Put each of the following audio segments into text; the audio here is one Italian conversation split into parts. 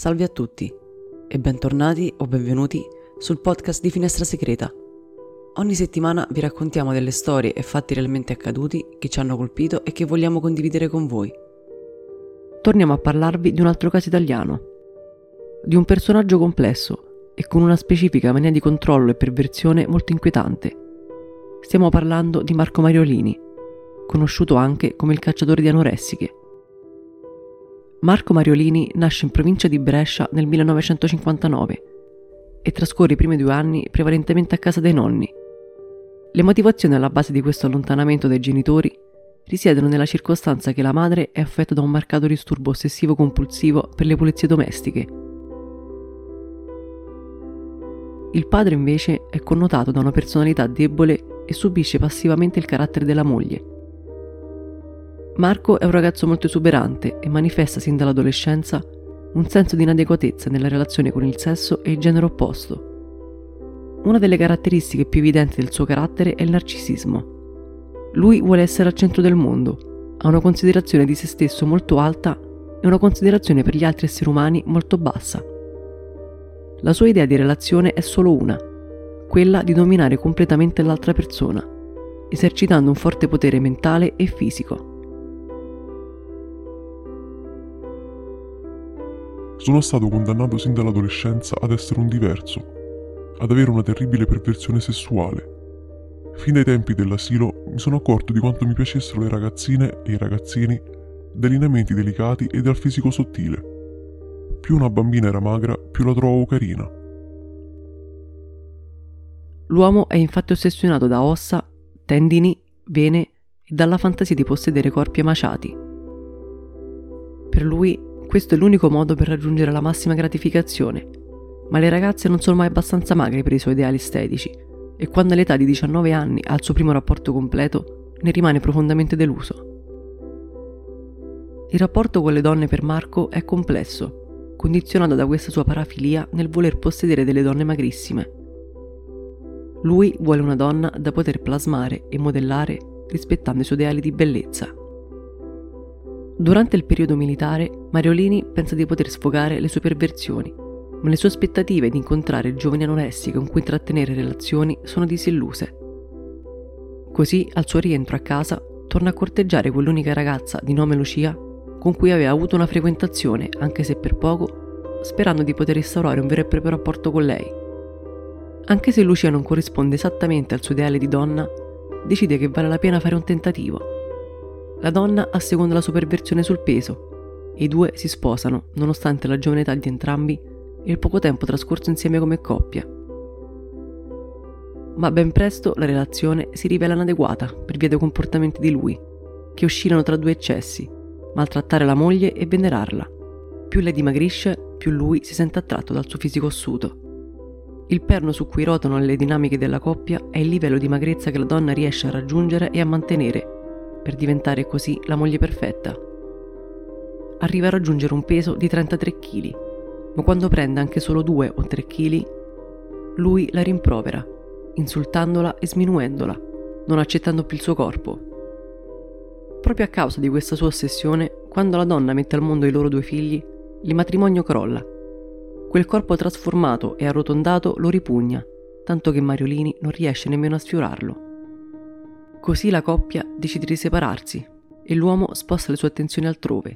Salve a tutti e bentornati o benvenuti sul podcast di Finestra Segreta. Ogni settimana vi raccontiamo delle storie e fatti realmente accaduti che ci hanno colpito e che vogliamo condividere con voi. Torniamo a parlarvi di un altro caso italiano, di un personaggio complesso e con una specifica mania di controllo e perversione molto inquietante. Stiamo parlando di Marco Mariolini, conosciuto anche come il cacciatore di anoressiche. Marco Mariolini nasce in provincia di Brescia nel 1959 e trascorre i primi due anni prevalentemente a casa dei nonni. Le motivazioni alla base di questo allontanamento dai genitori risiedono nella circostanza che la madre è affetta da un marcato disturbo ossessivo-compulsivo per le pulizie domestiche. Il padre invece è connotato da una personalità debole e subisce passivamente il carattere della moglie Marco è un ragazzo molto esuberante e manifesta sin dall'adolescenza un senso di inadeguatezza nella relazione con il sesso e il genere opposto. Una delle caratteristiche più evidenti del suo carattere è il narcisismo. Lui vuole essere al centro del mondo, ha una considerazione di se stesso molto alta e una considerazione per gli altri esseri umani molto bassa. La sua idea di relazione è solo una, quella di dominare completamente l'altra persona, esercitando un forte potere mentale e fisico. Sono stato condannato sin dall'adolescenza ad essere un diverso, ad avere una terribile perversione sessuale. Fin dai tempi dell'asilo mi sono accorto di quanto mi piacessero le ragazzine e i ragazzini dai lineamenti delicati e dal fisico sottile. Più una bambina era magra, più la trovavo carina. L'uomo è infatti ossessionato da ossa, tendini, vene e dalla fantasia di possedere corpi emaciati. Per lui questo è l'unico modo per raggiungere la massima gratificazione. Ma le ragazze non sono mai abbastanza magre per i suoi ideali estetici e quando all'età di 19 anni ha il suo primo rapporto completo, ne rimane profondamente deluso. Il rapporto con le donne per Marco è complesso, condizionato da questa sua parafilia nel voler possedere delle donne magrissime. Lui vuole una donna da poter plasmare e modellare rispettando i suoi ideali di bellezza. Durante il periodo militare, Mariolini pensa di poter sfogare le sue perversioni, ma le sue aspettative di incontrare giovani anoressiche con cui intrattenere relazioni sono disilluse. Così, al suo rientro a casa, torna a corteggiare quell'unica ragazza di nome Lucia con cui aveva avuto una frequentazione, anche se per poco, sperando di poter instaurare un vero e proprio rapporto con lei. Anche se Lucia non corrisponde esattamente al suo ideale di donna, decide che vale la pena fare un tentativo la donna asseconda la sua perversione sul peso e i due si sposano, nonostante la giovane età di entrambi e il poco tempo trascorso insieme come coppia. Ma ben presto la relazione si rivela inadeguata per via dei comportamenti di lui, che oscillano tra due eccessi, maltrattare la moglie e venerarla. Più lei dimagrisce, più lui si sente attratto dal suo fisico ossuto. Il perno su cui rotano le dinamiche della coppia è il livello di magrezza che la donna riesce a raggiungere e a mantenere per diventare così la moglie perfetta. Arriva a raggiungere un peso di 33 kg, ma quando prende anche solo 2 o 3 kg, lui la rimprovera, insultandola e sminuendola, non accettando più il suo corpo. Proprio a causa di questa sua ossessione, quando la donna mette al mondo i loro due figli, il matrimonio crolla. Quel corpo trasformato e arrotondato lo ripugna, tanto che Mariolini non riesce nemmeno a sfiorarlo. Così la coppia decide di separarsi e l'uomo sposta le sue attenzioni altrove,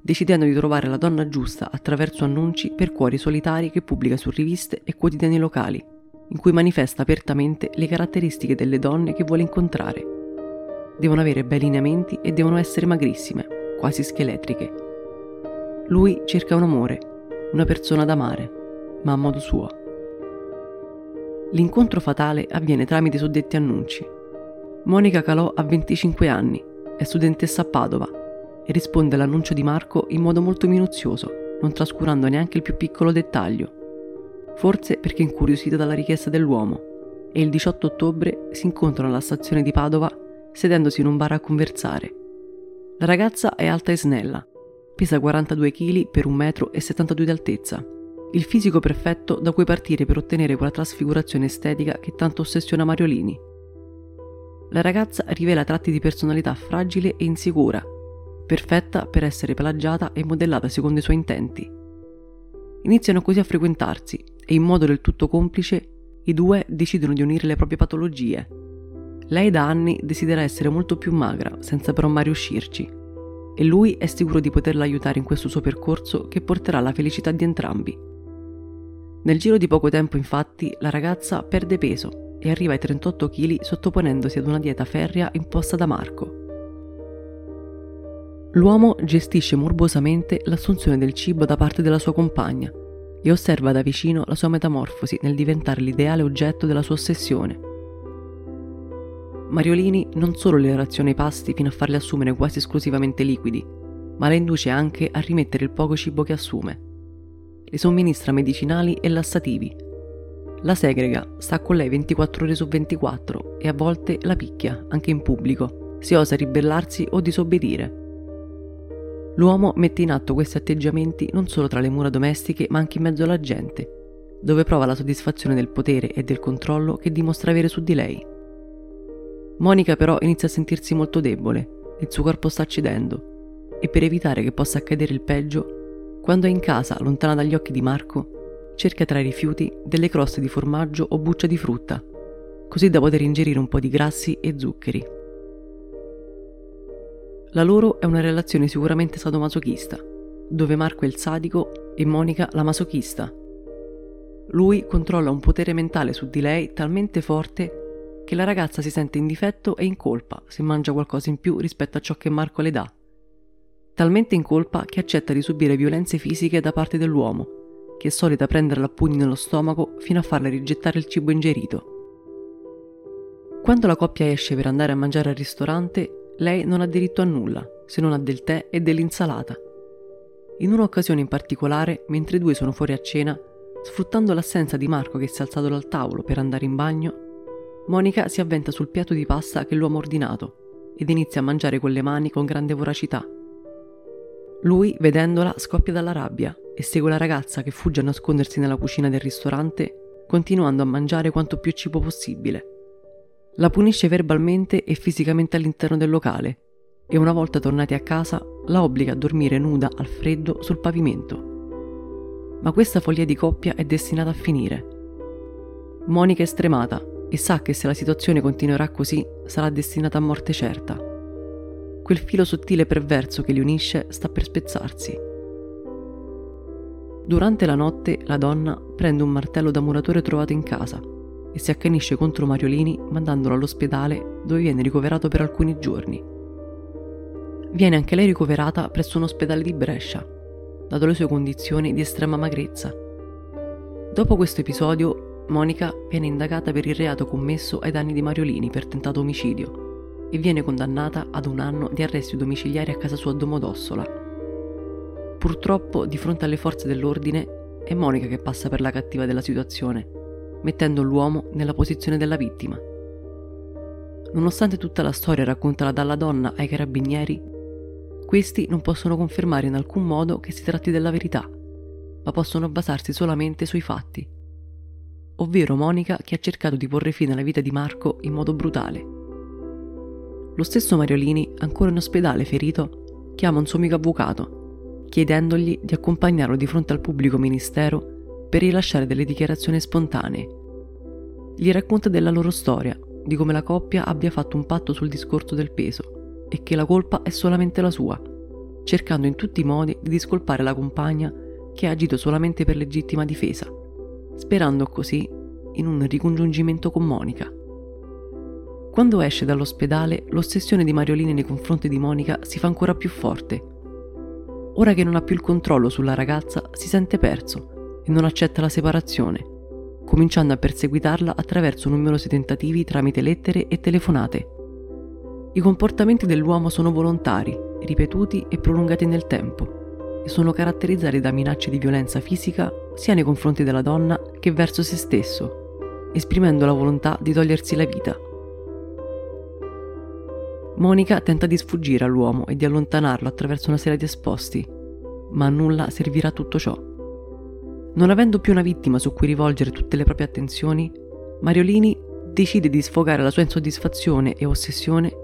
decidendo di trovare la donna giusta attraverso annunci per cuori solitari che pubblica su riviste e quotidiani locali, in cui manifesta apertamente le caratteristiche delle donne che vuole incontrare. Devono avere bei lineamenti e devono essere magrissime, quasi scheletriche. Lui cerca un amore, una persona da amare, ma a modo suo. L'incontro fatale avviene tramite suddetti annunci Monica Calò ha 25 anni, è studentessa a Padova e risponde all'annuncio di Marco in modo molto minuzioso, non trascurando neanche il più piccolo dettaglio. Forse perché incuriosita dalla richiesta dell'uomo, e il 18 ottobre si incontrano alla stazione di Padova sedendosi in un bar a conversare. La ragazza è alta e snella, pesa 42 kg per 1,72 m di altezza. Il fisico perfetto da cui partire per ottenere quella trasfigurazione estetica che tanto ossessiona Mariolini la ragazza rivela tratti di personalità fragile e insicura, perfetta per essere plagiata e modellata secondo i suoi intenti. Iniziano così a frequentarsi e in modo del tutto complice i due decidono di unire le proprie patologie. Lei da anni desidera essere molto più magra, senza però mai riuscirci, e lui è sicuro di poterla aiutare in questo suo percorso che porterà alla felicità di entrambi. Nel giro di poco tempo, infatti, la ragazza perde peso e arriva ai 38 kg sottoponendosi ad una dieta ferrea imposta da Marco. L'uomo gestisce morbosamente l'assunzione del cibo da parte della sua compagna e osserva da vicino la sua metamorfosi nel diventare l'ideale oggetto della sua ossessione. Mariolini non solo le raziona i pasti fino a farli assumere quasi esclusivamente liquidi, ma le induce anche a rimettere il poco cibo che assume. Le somministra medicinali e lassativi. La segrega, sta con lei 24 ore su 24 e a volte la picchia, anche in pubblico, se osa ribellarsi o disobbedire. L'uomo mette in atto questi atteggiamenti non solo tra le mura domestiche, ma anche in mezzo alla gente, dove prova la soddisfazione del potere e del controllo che dimostra avere su di lei. Monica però inizia a sentirsi molto debole, il suo corpo sta cedendo e per evitare che possa accadere il peggio, quando è in casa, lontana dagli occhi di Marco, cerca tra i rifiuti delle croste di formaggio o buccia di frutta, così da poter ingerire un po' di grassi e zuccheri. La loro è una relazione sicuramente sadomasochista, dove Marco è il sadico e Monica la masochista. Lui controlla un potere mentale su di lei talmente forte che la ragazza si sente in difetto e in colpa se mangia qualcosa in più rispetto a ciò che Marco le dà. Talmente in colpa che accetta di subire violenze fisiche da parte dell'uomo, che è solita prenderla a pugni nello stomaco fino a farle rigettare il cibo ingerito. Quando la coppia esce per andare a mangiare al ristorante, lei non ha diritto a nulla, se non a del tè e dell'insalata. In un'occasione in particolare, mentre i due sono fuori a cena, sfruttando l'assenza di Marco che si è alzato dal tavolo per andare in bagno, Monica si avventa sul piatto di pasta che l'uomo ha ordinato ed inizia a mangiare con le mani con grande voracità. Lui, vedendola, scoppia dalla rabbia e segue la ragazza che fugge a nascondersi nella cucina del ristorante, continuando a mangiare quanto più cibo possibile. La punisce verbalmente e fisicamente all'interno del locale e una volta tornati a casa la obbliga a dormire nuda al freddo sul pavimento. Ma questa follia di coppia è destinata a finire. Monica è stremata e sa che se la situazione continuerà così sarà destinata a morte certa. Quel filo sottile e perverso che li unisce sta per spezzarsi. Durante la notte la donna prende un martello da muratore trovato in casa e si accanisce contro Mariolini mandandolo all'ospedale dove viene ricoverato per alcuni giorni. Viene anche lei ricoverata presso un ospedale di Brescia, dato le sue condizioni di estrema magrezza. Dopo questo episodio Monica viene indagata per il reato commesso ai danni di Mariolini per tentato omicidio e viene condannata ad un anno di arresti domiciliari a casa sua a Domodossola. Purtroppo, di fronte alle forze dell'ordine, è Monica che passa per la cattiva della situazione, mettendo l'uomo nella posizione della vittima. Nonostante tutta la storia raccontata dalla donna ai carabinieri, questi non possono confermare in alcun modo che si tratti della verità, ma possono basarsi solamente sui fatti ovvero Monica che ha cercato di porre fine alla vita di Marco in modo brutale. Lo stesso Mariolini, ancora in ospedale ferito, chiama un suo amico avvocato, chiedendogli di accompagnarlo di fronte al pubblico ministero per rilasciare delle dichiarazioni spontanee. Gli racconta della loro storia, di come la coppia abbia fatto un patto sul discorso del peso e che la colpa è solamente la sua, cercando in tutti i modi di discolpare la compagna che ha agito solamente per legittima difesa sperando così in un ricongiungimento con Monica. Quando esce dall'ospedale, l'ossessione di Mariolini nei confronti di Monica si fa ancora più forte. Ora che non ha più il controllo sulla ragazza, si sente perso e non accetta la separazione, cominciando a perseguitarla attraverso numerosi tentativi tramite lettere e telefonate. I comportamenti dell'uomo sono volontari, ripetuti e prolungati nel tempo e sono caratterizzati da minacce di violenza fisica sia nei confronti della donna che verso se stesso, esprimendo la volontà di togliersi la vita. Monica tenta di sfuggire all'uomo e di allontanarlo attraverso una serie di esposti, ma a nulla servirà tutto ciò. Non avendo più una vittima su cui rivolgere tutte le proprie attenzioni, Mariolini decide di sfogare la sua insoddisfazione e ossessione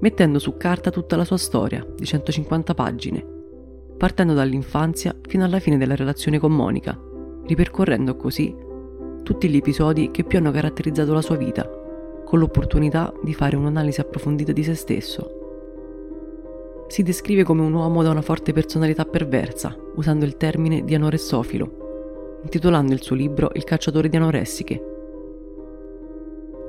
mettendo su carta tutta la sua storia di 150 pagine partendo dall'infanzia fino alla fine della relazione con Monica, ripercorrendo così tutti gli episodi che più hanno caratterizzato la sua vita, con l'opportunità di fare un'analisi approfondita di se stesso. Si descrive come un uomo da una forte personalità perversa, usando il termine di anoressofilo, intitolando il suo libro Il cacciatore di anoressiche.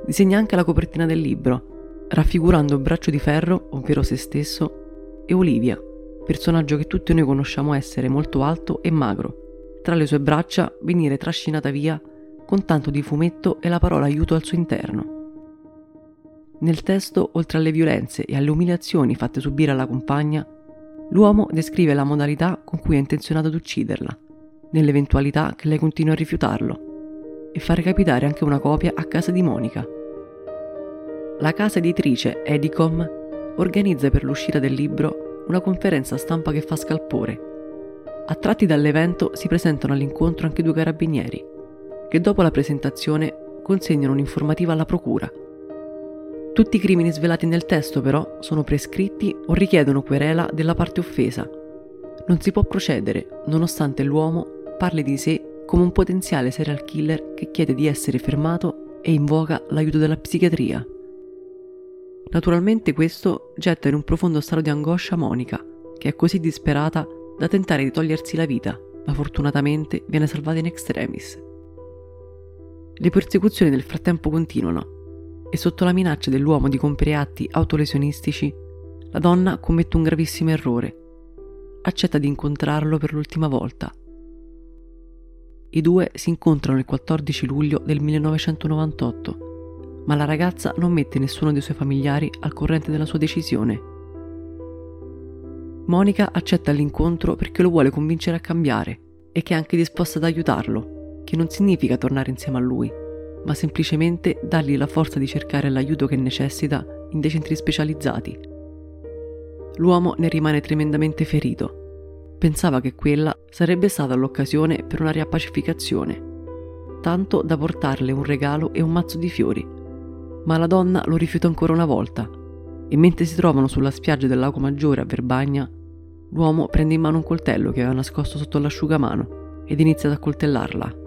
Disegna anche la copertina del libro, raffigurando Braccio di Ferro, ovvero se stesso, e Olivia, personaggio che tutti noi conosciamo essere molto alto e magro, tra le sue braccia venire trascinata via con tanto di fumetto e la parola aiuto al suo interno. Nel testo, oltre alle violenze e alle umiliazioni fatte subire alla compagna, l'uomo descrive la modalità con cui è intenzionato ad ucciderla, nell'eventualità che lei continui a rifiutarlo, e fare capitare anche una copia a casa di Monica. La casa editrice Edicom organizza per l'uscita del libro una conferenza stampa che fa scalpore. Attratti dall'evento si presentano all'incontro anche due carabinieri, che dopo la presentazione consegnano un'informativa alla procura. Tutti i crimini svelati nel testo però sono prescritti o richiedono querela della parte offesa. Non si può procedere nonostante l'uomo parli di sé come un potenziale serial killer che chiede di essere fermato e invoca l'aiuto della psichiatria. Naturalmente questo getta in un profondo stato di angoscia Monica, che è così disperata da tentare di togliersi la vita, ma fortunatamente viene salvata in extremis. Le persecuzioni nel frattempo continuano e sotto la minaccia dell'uomo di compiere atti autolesionistici, la donna commette un gravissimo errore. Accetta di incontrarlo per l'ultima volta. I due si incontrano il 14 luglio del 1998, ma la ragazza non mette nessuno dei suoi familiari al corrente della sua decisione. Monica accetta l'incontro perché lo vuole convincere a cambiare e che è anche disposta ad aiutarlo che non significa tornare insieme a lui, ma semplicemente dargli la forza di cercare l'aiuto che necessita in dei centri specializzati. L'uomo ne rimane tremendamente ferito. Pensava che quella sarebbe stata l'occasione per una riappacificazione, tanto da portarle un regalo e un mazzo di fiori. Ma la donna lo rifiuta ancora una volta e mentre si trovano sulla spiaggia del lago Maggiore a Verbagna, l'uomo prende in mano un coltello che aveva nascosto sotto l'asciugamano ed inizia ad accoltellarla.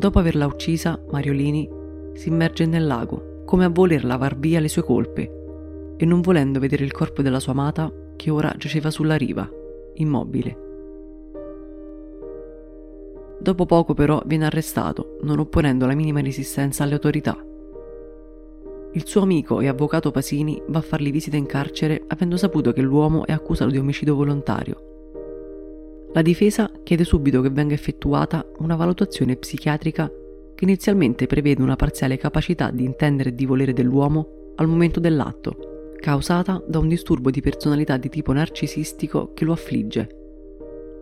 Dopo averla uccisa, Mariolini si immerge nel lago, come a voler lavar via le sue colpe, e non volendo vedere il corpo della sua amata, che ora giaceva sulla riva, immobile. Dopo poco però viene arrestato, non opponendo la minima resistenza alle autorità. Il suo amico e avvocato Pasini va a fargli visita in carcere avendo saputo che l'uomo è accusato di omicidio volontario la difesa chiede subito che venga effettuata una valutazione psichiatrica che inizialmente prevede una parziale capacità di intendere e di volere dell'uomo al momento dell'atto, causata da un disturbo di personalità di tipo narcisistico che lo affligge.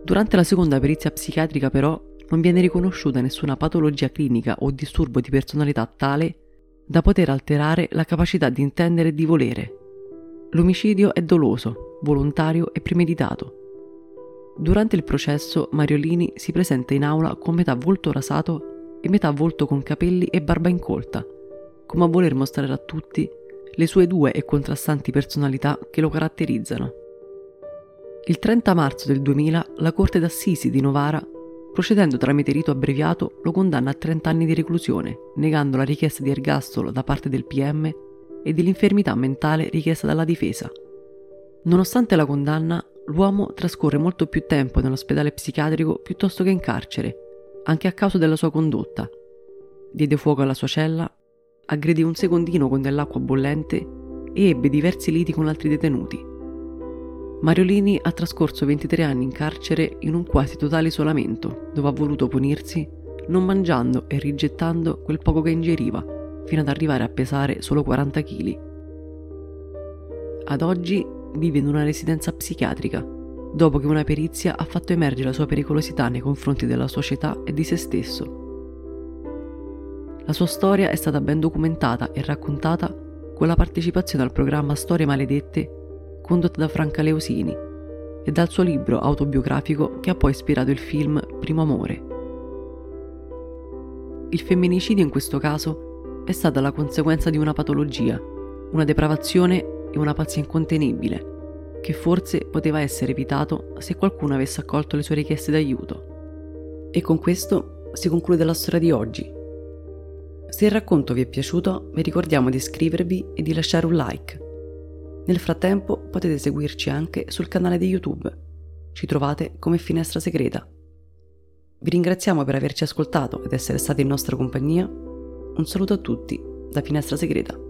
Durante la seconda perizia psichiatrica però non viene riconosciuta nessuna patologia clinica o disturbo di personalità tale da poter alterare la capacità di intendere e di volere. L'omicidio è doloso, volontario e premeditato. Durante il processo Mariolini si presenta in aula con metà volto rasato e metà volto con capelli e barba incolta, come a voler mostrare a tutti le sue due e contrastanti personalità che lo caratterizzano. Il 30 marzo del 2000 la Corte d'Assisi di Novara, procedendo tramite rito abbreviato, lo condanna a 30 anni di reclusione, negando la richiesta di ergastolo da parte del PM e dell'infermità mentale richiesta dalla difesa. Nonostante la condanna, l'uomo trascorre molto più tempo nell'ospedale psichiatrico piuttosto che in carcere, anche a causa della sua condotta. Diede fuoco alla sua cella, aggredì un secondino con dell'acqua bollente e ebbe diversi liti con altri detenuti. Mariolini ha trascorso 23 anni in carcere in un quasi totale isolamento, dove ha voluto punirsi non mangiando e rigettando quel poco che ingeriva, fino ad arrivare a pesare solo 40 kg. Ad oggi vive in una residenza psichiatrica, dopo che una perizia ha fatto emergere la sua pericolosità nei confronti della società e di se stesso. La sua storia è stata ben documentata e raccontata con la partecipazione al programma Storie Maledette condotto da Franca Leosini e dal suo libro autobiografico che ha poi ispirato il film Primo Amore. Il femminicidio in questo caso è stata la conseguenza di una patologia, una depravazione una pazzia incontenibile, che forse poteva essere evitato se qualcuno avesse accolto le sue richieste d'aiuto. E con questo si conclude la storia di oggi. Se il racconto vi è piaciuto, vi ricordiamo di iscrivervi e di lasciare un like. Nel frattempo potete seguirci anche sul canale di YouTube. Ci trovate come Finestra Segreta. Vi ringraziamo per averci ascoltato ed essere stati in nostra compagnia. Un saluto a tutti da Finestra Segreta.